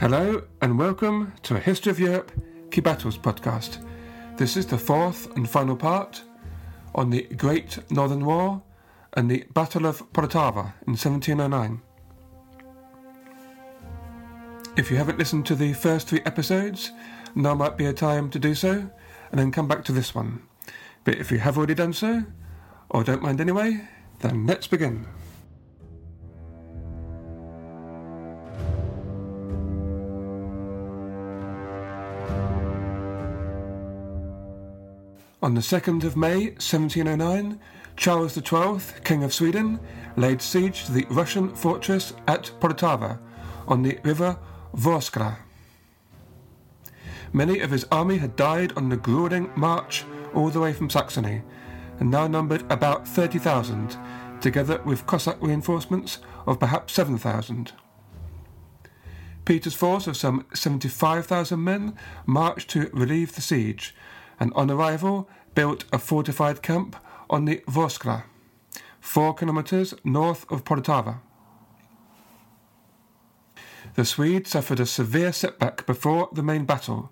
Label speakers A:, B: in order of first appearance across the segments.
A: Hello and welcome to a History of Europe Key Battles podcast. This is the fourth and final part on the Great Northern War and the Battle of Poltava in 1709. If you haven't listened to the first three episodes, now might be a time to do so and then come back to this one. But if you have already done so, or don't mind anyway, then let's begin. On the 2nd of May 1709, Charles XII, King of Sweden, laid siege to the Russian fortress at Poltava on the river Vorskla. Many of his army had died on the grueling march all the way from Saxony, and now numbered about 30,000, together with Cossack reinforcements of perhaps 7,000. Peter's force of some 75,000 men marched to relieve the siege, and on arrival built a fortified camp on the Vorskla, four kilometres north of Poltava. The Swedes suffered a severe setback before the main battle.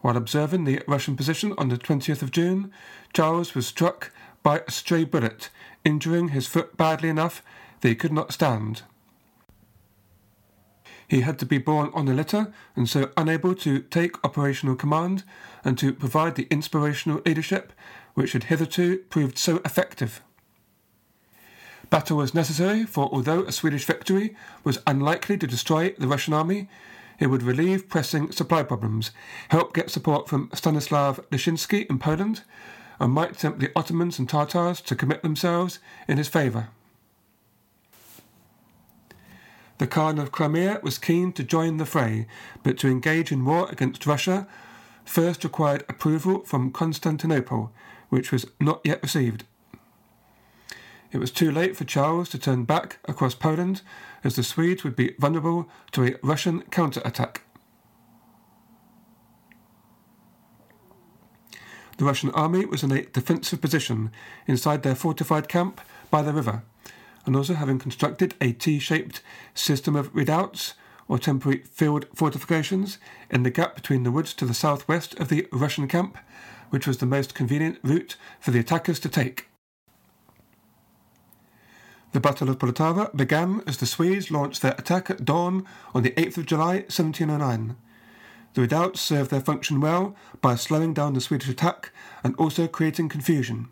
A: While observing the Russian position on the 20th of June, Charles was struck by a stray bullet, injuring his foot badly enough that he could not stand. He had to be borne on a litter and so unable to take operational command and to provide the inspirational leadership which had hitherto proved so effective. Battle was necessary, for although a Swedish victory was unlikely to destroy the Russian army, it would relieve pressing supply problems, help get support from Stanislav Leszczynski in Poland, and might tempt the Ottomans and Tatars to commit themselves in his favour. The Khan of Crimea was keen to join the fray, but to engage in war against Russia first required approval from Constantinople, which was not yet received. It was too late for Charles to turn back across Poland, as the Swedes would be vulnerable to a Russian counterattack. The Russian army was in a defensive position inside their fortified camp by the river and also having constructed a T-shaped system of redoubts or temporary field fortifications in the gap between the woods to the southwest of the Russian camp, which was the most convenient route for the attackers to take. The Battle of Poltava began as the Swedes launched their attack at dawn on the 8th of July 1709. The redoubts served their function well by slowing down the Swedish attack and also creating confusion.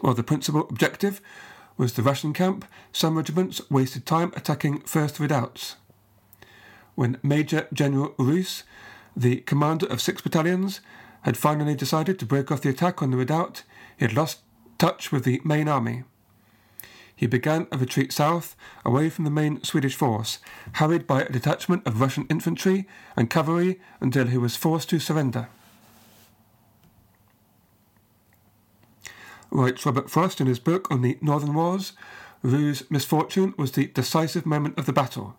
A: While the principal objective was the Russian camp, some regiments wasted time attacking first redoubts. When Major General Reuss, the commander of six battalions, had finally decided to break off the attack on the redoubt, he had lost touch with the main army. He began a retreat south, away from the main Swedish force, hurried by a detachment of Russian infantry and cavalry until he was forced to surrender. Writes Robert Frost in his book on the Northern Wars, Reuss's misfortune was the decisive moment of the battle.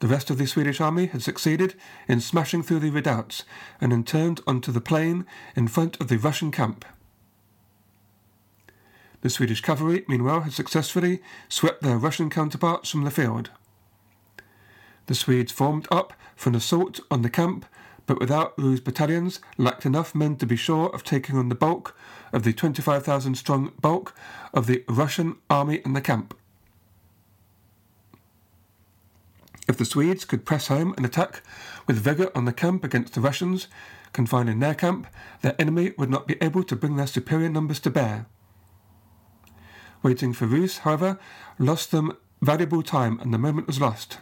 A: The rest of the Swedish army had succeeded in smashing through the redoubts and then turned onto the plain in front of the Russian camp. The Swedish cavalry, meanwhile, had successfully swept their Russian counterparts from the field. The Swedes formed up for an assault on the camp but without Reuss's battalions, lacked enough men to be sure of taking on the bulk of the 25,000 strong bulk of the Russian army in the camp. If the Swedes could press home an attack with vigour on the camp against the Russians, confined in their camp, their enemy would not be able to bring their superior numbers to bear. Waiting for Reuss, however, lost them valuable time and the moment was lost.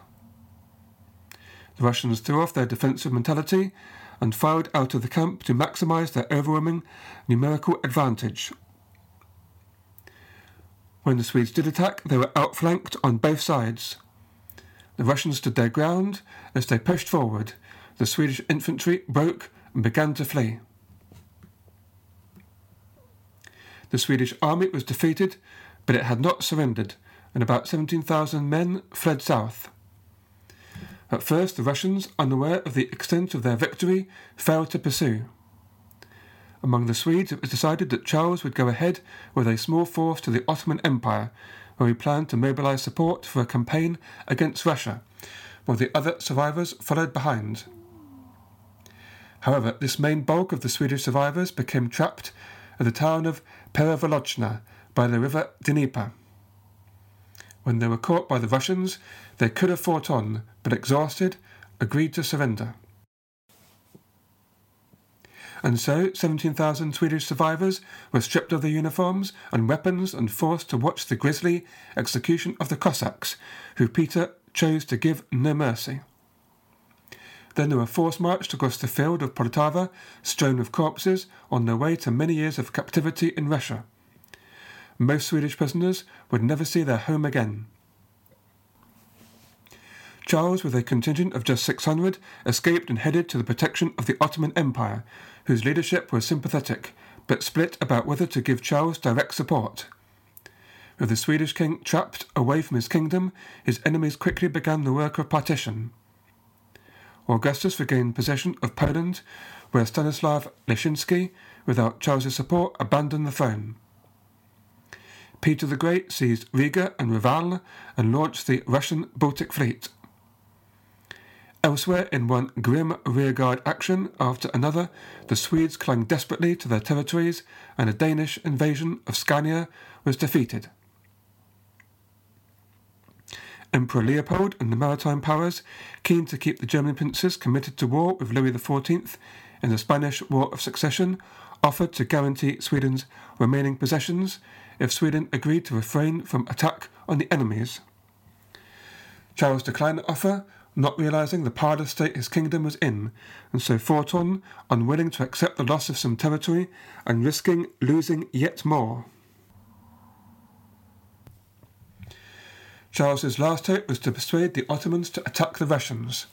A: The Russians threw off their defensive mentality and filed out of the camp to maximize their overwhelming numerical advantage. When the Swedes did attack, they were outflanked on both sides. The Russians stood their ground as they pushed forward. The Swedish infantry broke and began to flee. The Swedish army was defeated, but it had not surrendered, and about 17,000 men fled south. At first, the Russians, unaware of the extent of their victory, failed to pursue. Among the Swedes, it was decided that Charles would go ahead with a small force to the Ottoman Empire, where he planned to mobilize support for a campaign against Russia, while the other survivors followed behind. However, this main bulk of the Swedish survivors became trapped at the town of Perevalochna by the river Dnieper. When they were caught by the Russians, they could have fought on, but exhausted, agreed to surrender. And so 17,000 Swedish survivors were stripped of their uniforms and weapons and forced to watch the grisly execution of the Cossacks, who Peter chose to give no mercy. Then they were forced marched across the field of Poltava, strewn with corpses, on their way to many years of captivity in Russia. Most Swedish prisoners would never see their home again. Charles, with a contingent of just 600, escaped and headed to the protection of the Ottoman Empire, whose leadership was sympathetic, but split about whether to give Charles direct support. With the Swedish king trapped away from his kingdom, his enemies quickly began the work of partition. Augustus regained possession of Poland, where Stanislav Leszczynski, without Charles's support, abandoned the throne. Peter the Great seized Riga and Reval and launched the Russian Baltic Fleet. Elsewhere, in one grim rearguard action after another, the Swedes clung desperately to their territories, and a Danish invasion of Scania was defeated. Emperor Leopold and the maritime powers, keen to keep the German princes committed to war with Louis XIV in the Spanish War of Succession, offered to guarantee Sweden's remaining possessions if Sweden agreed to refrain from attack on the enemies. Charles declined the offer, not realizing the powerless state his kingdom was in, and so fought on, unwilling to accept the loss of some territory and risking losing yet more. Charles's last hope was to persuade the Ottomans to attack the Russians.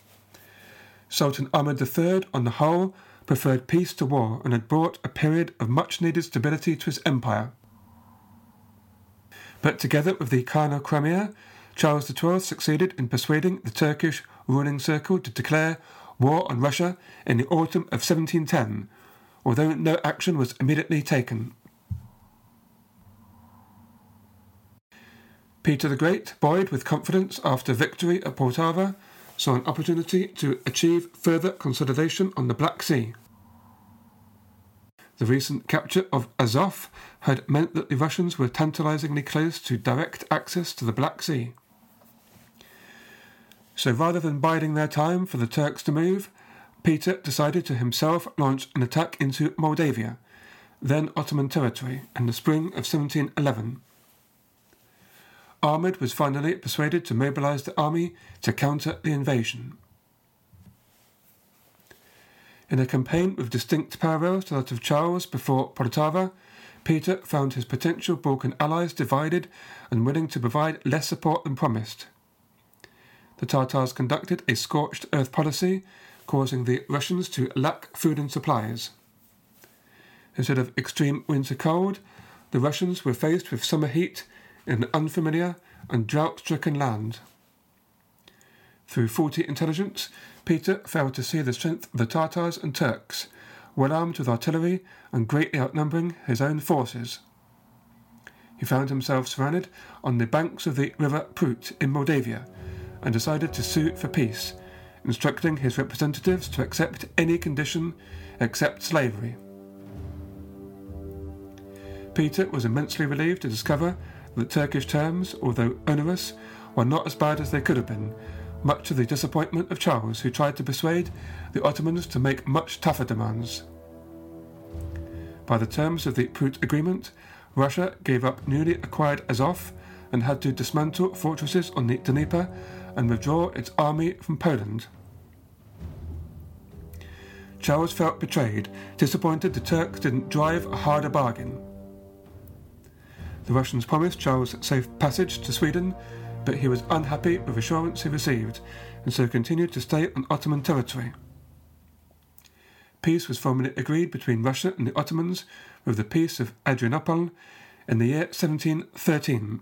A: Sultan Ahmed III, on the whole, preferred peace to war and had brought a period of much needed stability to his empire. But together with the Khan of Crimea, Charles XII succeeded in persuading the Turkish ruling circle to declare war on Russia in the autumn of 1710, although no action was immediately taken. Peter the Great, buoyed with confidence after victory at Poltava, saw an opportunity to achieve further consolidation on the Black Sea. The recent capture of Azov had meant that the Russians were tantalizingly close to direct access to the Black Sea. So rather than biding their time for the Turks to move, Peter decided to himself launch an attack into Moldavia, then Ottoman territory, in the spring of 1711. Ahmed was finally persuaded to mobilize the army to counter the invasion. In a campaign with distinct parallels to that of Charles before Poltava, Peter found his potential Balkan allies divided and willing to provide less support than promised the Tatars conducted a scorched earth policy, causing the Russians to lack food and supplies. Instead of extreme winter cold, the Russians were faced with summer heat in an unfamiliar and drought stricken land. Through faulty intelligence, Peter failed to see the strength of the Tatars and Turks, well armed with artillery and greatly outnumbering his own forces. He found himself surrounded on the banks of the river Prut in Moldavia and decided to sue for peace, instructing his representatives to accept any condition except slavery. Peter was immensely relieved to discover that Turkish terms, although onerous, were not as bad as they could have been, much to the disappointment of Charles, who tried to persuade the Ottomans to make much tougher demands. By the terms of the Prut Agreement, Russia gave up newly acquired Azov and had to dismantle fortresses on the Dnieper and withdraw its army from Poland. Charles felt betrayed, disappointed the Turks didn't drive a harder bargain. The Russians promised Charles safe passage to Sweden, but he was unhappy with assurance he received, and so continued to stay on Ottoman territory. Peace was formally agreed between Russia and the Ottomans with the Peace of Adrianople in the year 1713.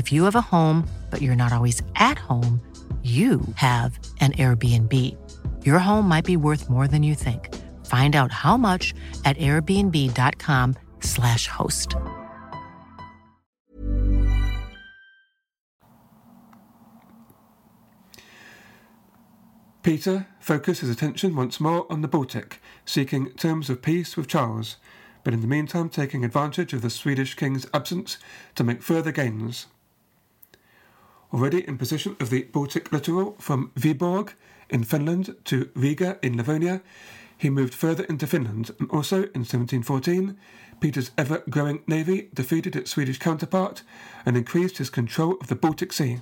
B: If you have a home, but you're not always at home, you have an Airbnb. Your home might be worth more than you think. Find out how much at airbnb.com/slash host.
A: Peter focused his attention once more on the Baltic, seeking terms of peace with Charles, but in the meantime taking advantage of the Swedish king's absence to make further gains. Already in possession of the Baltic littoral from Viborg in Finland to Riga in Livonia, he moved further into Finland, and also in 1714, Peter's ever growing navy defeated its Swedish counterpart and increased his control of the Baltic Sea.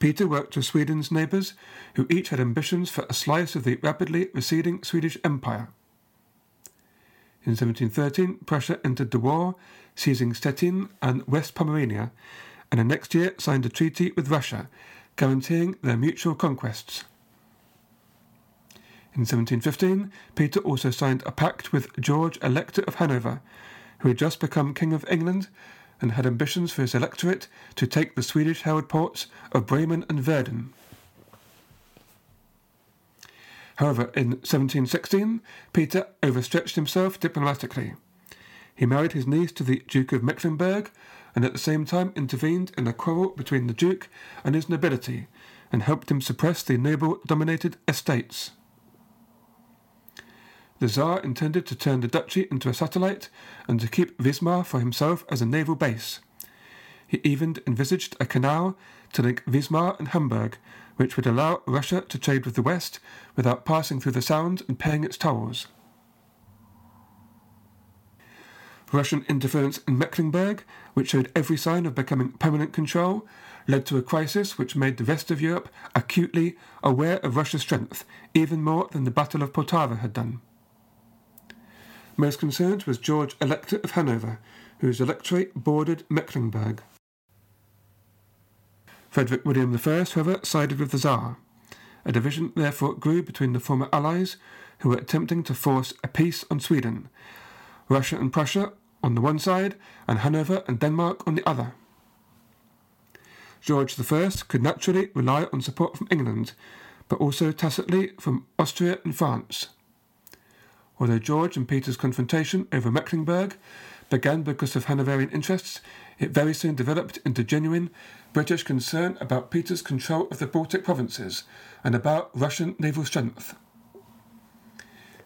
A: Peter worked with Sweden's neighbours, who each had ambitions for a slice of the rapidly receding Swedish Empire. In 1713, Prussia entered the war, seizing Stettin and West Pomerania, and the next year signed a treaty with Russia, guaranteeing their mutual conquests. In 1715, Peter also signed a pact with George Elector of Hanover, who had just become King of England and had ambitions for his electorate to take the Swedish held ports of Bremen and Verden. However, in 1716, Peter overstretched himself diplomatically. He married his niece to the Duke of Mecklenburg and at the same time intervened in a quarrel between the Duke and his nobility and helped him suppress the noble dominated estates. The Tsar intended to turn the duchy into a satellite and to keep Wismar for himself as a naval base. He even envisaged a canal to link Wismar and Hamburg, which would allow Russia to trade with the West without passing through the Sound and paying its tolls. Russian interference in Mecklenburg, which showed every sign of becoming permanent control, led to a crisis which made the rest of Europe acutely aware of Russia's strength, even more than the Battle of Poltava had done. Most concerned was George Elector of Hanover, whose electorate bordered Mecklenburg. Frederick William I, however, sided with the Tsar. A division therefore grew between the former allies who were attempting to force a peace on Sweden, Russia and Prussia on the one side, and Hanover and Denmark on the other. George I could naturally rely on support from England, but also tacitly from Austria and France. Although George and Peter's confrontation over Mecklenburg began because of Hanoverian interests, it very soon developed into genuine British concern about Peter's control of the Baltic provinces and about Russian naval strength.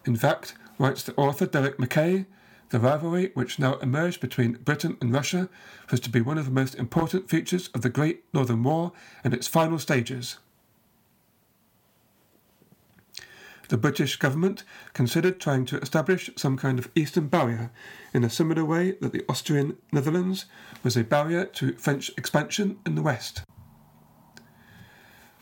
A: In fact, writes the author Derek McKay, the rivalry which now emerged between Britain and Russia was to be one of the most important features of the Great Northern War and its final stages. the British government considered trying to establish some kind of eastern barrier in a similar way that the Austrian Netherlands was a barrier to French expansion in the west.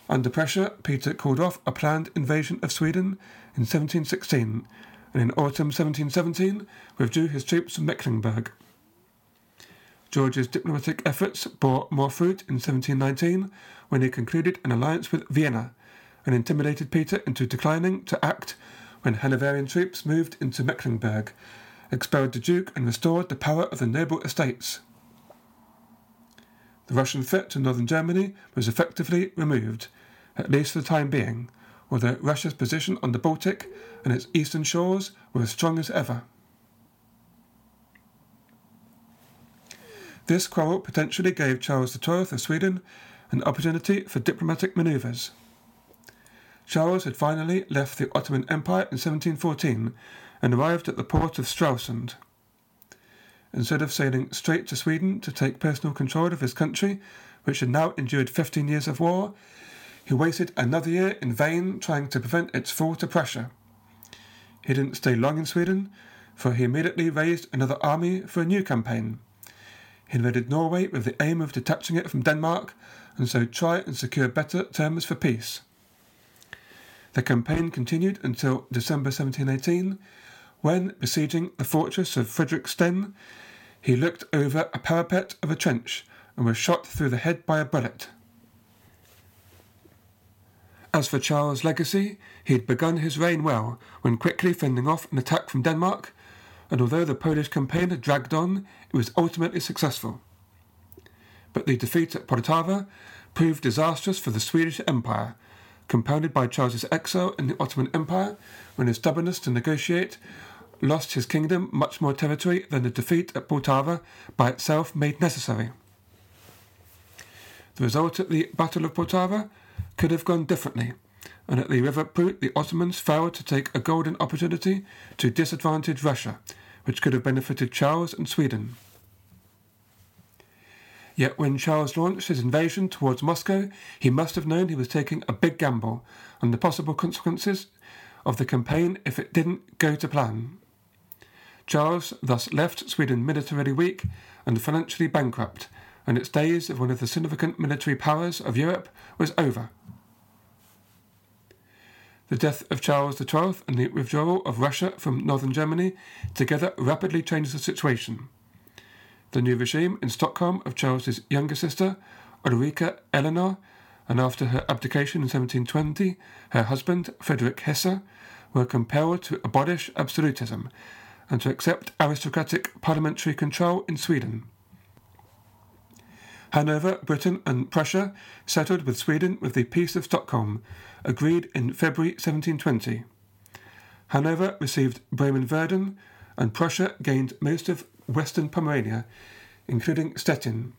A: Under pressure, Peter called off a planned invasion of Sweden in 1716 and in autumn 1717 withdrew his troops from Mecklenburg. George's diplomatic efforts bore more fruit in 1719 when he concluded an alliance with Vienna and intimidated Peter into declining to act when Hanoverian troops moved into Mecklenburg, expelled the Duke, and restored the power of the noble estates. The Russian threat to northern Germany was effectively removed, at least for the time being, although Russia's position on the Baltic and its eastern shores were as strong as ever. This quarrel potentially gave Charles XII of Sweden an opportunity for diplomatic manoeuvres. Charles had finally left the Ottoman Empire in 1714 and arrived at the port of Stralsund. Instead of sailing straight to Sweden to take personal control of his country, which had now endured 15 years of war, he wasted another year in vain trying to prevent its fall to Prussia. He didn't stay long in Sweden, for he immediately raised another army for a new campaign. He invaded Norway with the aim of detaching it from Denmark and so try and secure better terms for peace. The campaign continued until December 1718, when, besieging the fortress of Fredriksten, he looked over a parapet of a trench and was shot through the head by a bullet. As for Charles' legacy, he had begun his reign well when quickly fending off an attack from Denmark, and although the Polish campaign had dragged on, it was ultimately successful. But the defeat at Poltava proved disastrous for the Swedish Empire compounded by Charles's exile in the Ottoman Empire, when his stubbornness to negotiate lost his kingdom much more territory than the defeat at Poltava by itself made necessary. The result at the Battle of Poltava could have gone differently, and at the River Prut the Ottomans failed to take a golden opportunity to disadvantage Russia, which could have benefited Charles and Sweden. Yet when Charles launched his invasion towards Moscow, he must have known he was taking a big gamble on the possible consequences of the campaign if it didn't go to plan. Charles thus left Sweden militarily weak and financially bankrupt, and its days of one of the significant military powers of Europe was over. The death of Charles XII and the withdrawal of Russia from northern Germany together rapidly changed the situation. The new regime in Stockholm of Charles's younger sister, Ulrika Eleanor, and after her abdication in 1720, her husband, Frederick Hesse, were compelled to abolish absolutism and to accept aristocratic parliamentary control in Sweden. Hanover, Britain, and Prussia settled with Sweden with the Peace of Stockholm, agreed in February 1720. Hanover received Bremen-Verden, and Prussia gained most of western Pomerania, including Stettin.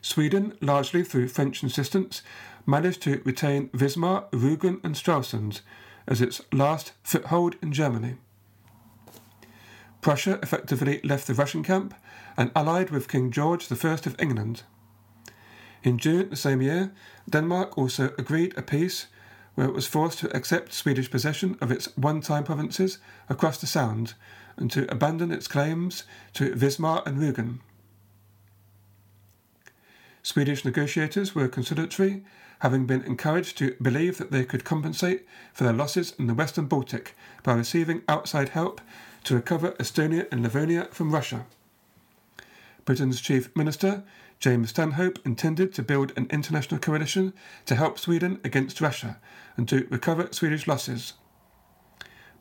A: Sweden, largely through French insistence, managed to retain Wismar, Rügen, and Stralsund as its last foothold in Germany. Prussia effectively left the Russian camp and allied with King George I of England. In June the same year, Denmark also agreed a peace where it was forced to accept Swedish possession of its one time provinces across the Sound and to abandon its claims to Wismar and Rügen. Swedish negotiators were conciliatory, having been encouraged to believe that they could compensate for their losses in the Western Baltic by receiving outside help to recover Estonia and Livonia from Russia. Britain's chief minister, James Stanhope, intended to build an international coalition to help Sweden against Russia and to recover Swedish losses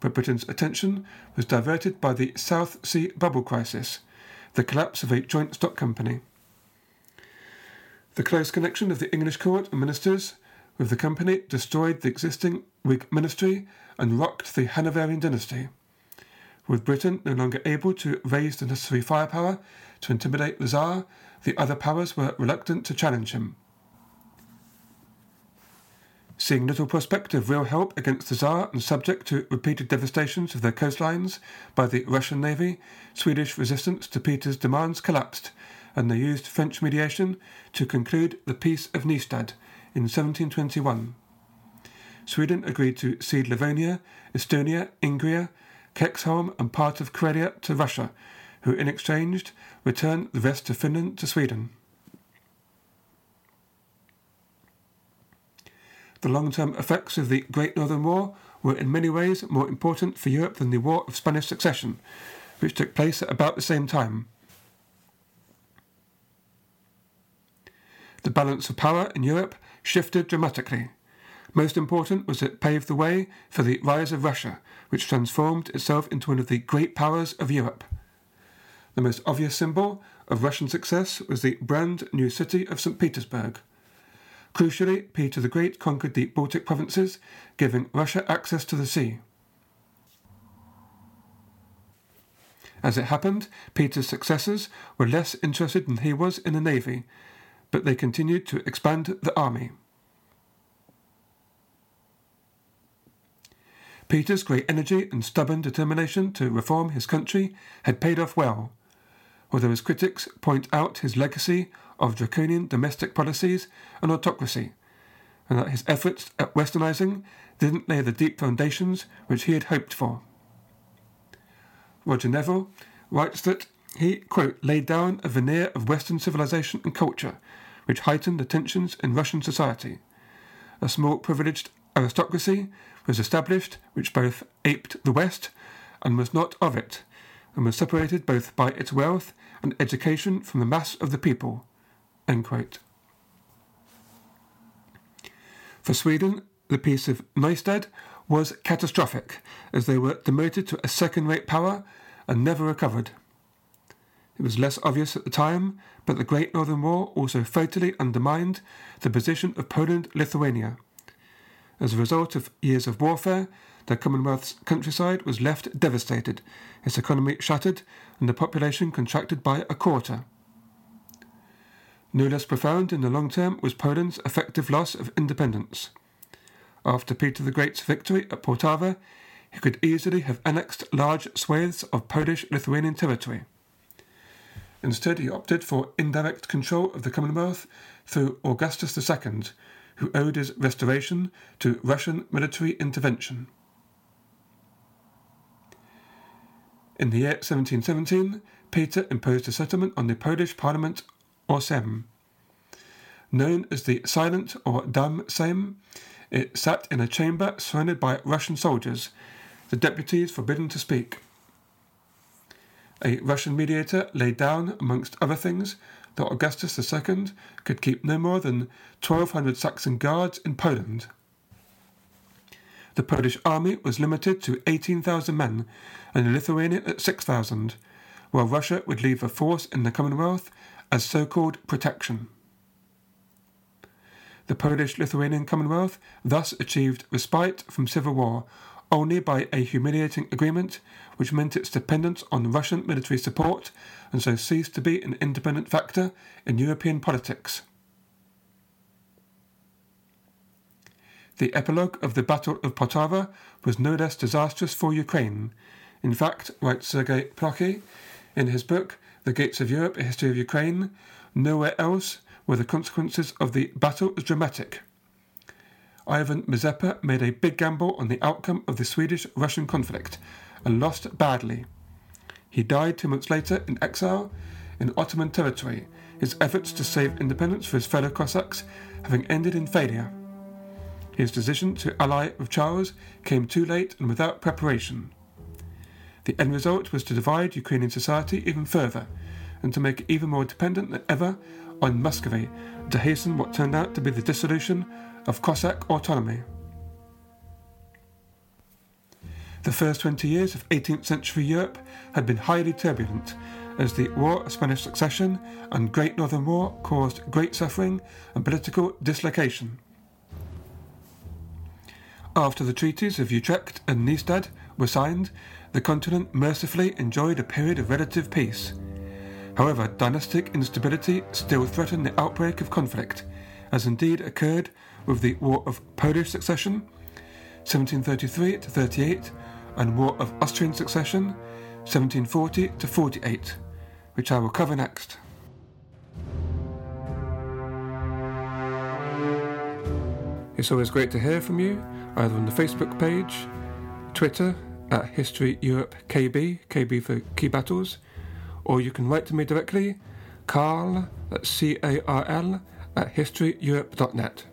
A: but Britain's attention was diverted by the South Sea bubble crisis, the collapse of a joint stock company. The close connection of the English court and ministers with the company destroyed the existing Whig ministry and rocked the Hanoverian dynasty. With Britain no longer able to raise the necessary firepower to intimidate the Tsar, the other powers were reluctant to challenge him. Seeing little prospect of real help against the Tsar and subject to repeated devastations of their coastlines by the Russian navy, Swedish resistance to Peter's demands collapsed, and they used French mediation to conclude the Peace of Nystad in 1721. Sweden agreed to cede Livonia, Estonia, Ingria, Kexholm, and part of Karelia to Russia, who in exchange returned the rest of Finland to Sweden. The long term effects of the Great Northern War were in many ways more important for Europe than the War of Spanish Succession, which took place at about the same time. The balance of power in Europe shifted dramatically. Most important was it paved the way for the rise of Russia, which transformed itself into one of the great powers of Europe. The most obvious symbol of Russian success was the brand new city of St. Petersburg. Crucially, Peter the Great conquered the Baltic provinces, giving Russia access to the sea. As it happened, Peter's successors were less interested than he was in the navy, but they continued to expand the army. Peter's great energy and stubborn determination to reform his country had paid off well, although his critics point out his legacy of draconian domestic policies and autocracy, and that his efforts at westernizing didn't lay the deep foundations which he had hoped for. Roger Neville writes that he, quote, laid down a veneer of Western civilization and culture which heightened the tensions in Russian society. A small privileged aristocracy was established which both aped the West and was not of it, and was separated both by its wealth and education from the mass of the people. For Sweden, the Peace of Nystad was catastrophic, as they were demoted to a second rate power and never recovered. It was less obvious at the time, but the Great Northern War also fatally undermined the position of Poland Lithuania. As a result of years of warfare, the Commonwealth's countryside was left devastated, its economy shattered, and the population contracted by a quarter. No less profound in the long term was Poland's effective loss of independence. After Peter the Great's victory at Poltava, he could easily have annexed large swathes of Polish Lithuanian territory. Instead, he opted for indirect control of the Commonwealth through Augustus II, who owed his restoration to Russian military intervention. In the year 1717, Peter imposed a settlement on the Polish Parliament or Sejm. Known as the Silent or Dumb Sejm, it sat in a chamber surrounded by Russian soldiers, the deputies forbidden to speak. A Russian mediator laid down, amongst other things, that Augustus II could keep no more than 1,200 Saxon guards in Poland. The Polish army was limited to 18,000 men and the Lithuanian at 6,000, while Russia would leave a force in the Commonwealth as so called protection. The Polish Lithuanian Commonwealth thus achieved respite from civil war only by a humiliating agreement which meant its dependence on Russian military support and so ceased to be an independent factor in European politics. The epilogue of the Battle of Poltava was no less disastrous for Ukraine. In fact, writes Sergei Plokhy in his book The Gates of Europe, A History of Ukraine, nowhere else were the consequences of the battle as dramatic. Ivan Mazepa made a big gamble on the outcome of the Swedish Russian conflict and lost badly. He died two months later in exile in Ottoman territory, his efforts to save independence for his fellow Cossacks having ended in failure. His decision to ally with Charles came too late and without preparation. The end result was to divide Ukrainian society even further and to make it even more dependent than ever on Muscovy to hasten what turned out to be the dissolution of Cossack autonomy. The first 20 years of 18th century Europe had been highly turbulent, as the War of Spanish Succession and Great Northern War caused great suffering and political dislocation. After the treaties of Utrecht and Nystad were signed, the continent mercifully enjoyed a period of relative peace. However, dynastic instability still threatened the outbreak of conflict, as indeed occurred with the War of Polish Succession, 1733 to 38, and War of Austrian Succession, 1740 to 48, which I will cover next. It's always great to hear from you, either on the Facebook page, Twitter at History Europe KB, KB for Key Battles, or you can write to me directly, Carl, at C-A-R-L, at historyeurope.net.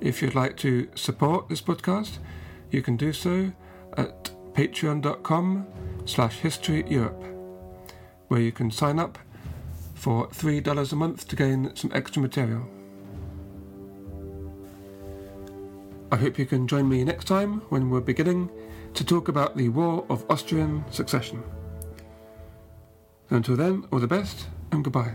A: If you'd like to support this podcast, you can do so at patreon.com slash historyeurope, where you can sign up for $3 a month to gain some extra material. I hope you can join me next time when we're beginning to talk about the War of Austrian Succession. Until then, all the best and goodbye.